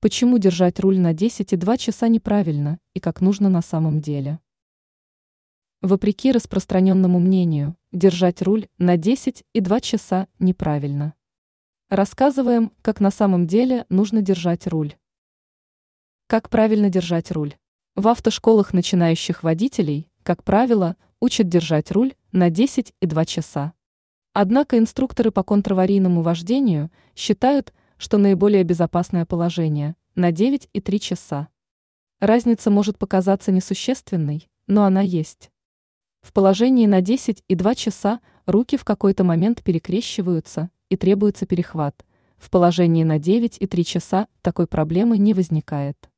Почему держать руль на 10 и 2 часа неправильно и как нужно на самом деле? Вопреки распространенному мнению, держать руль на 10 и 2 часа неправильно. Рассказываем, как на самом деле нужно держать руль. Как правильно держать руль? В автошколах начинающих водителей, как правило, учат держать руль на 10 и 2 часа. Однако инструкторы по контраварийному вождению считают, что наиболее безопасное положение на 9 и 3 часа. Разница может показаться несущественной, но она есть. В положении на 10 и 2 часа руки в какой-то момент перекрещиваются и требуется перехват. В положении на 9 и 3 часа такой проблемы не возникает.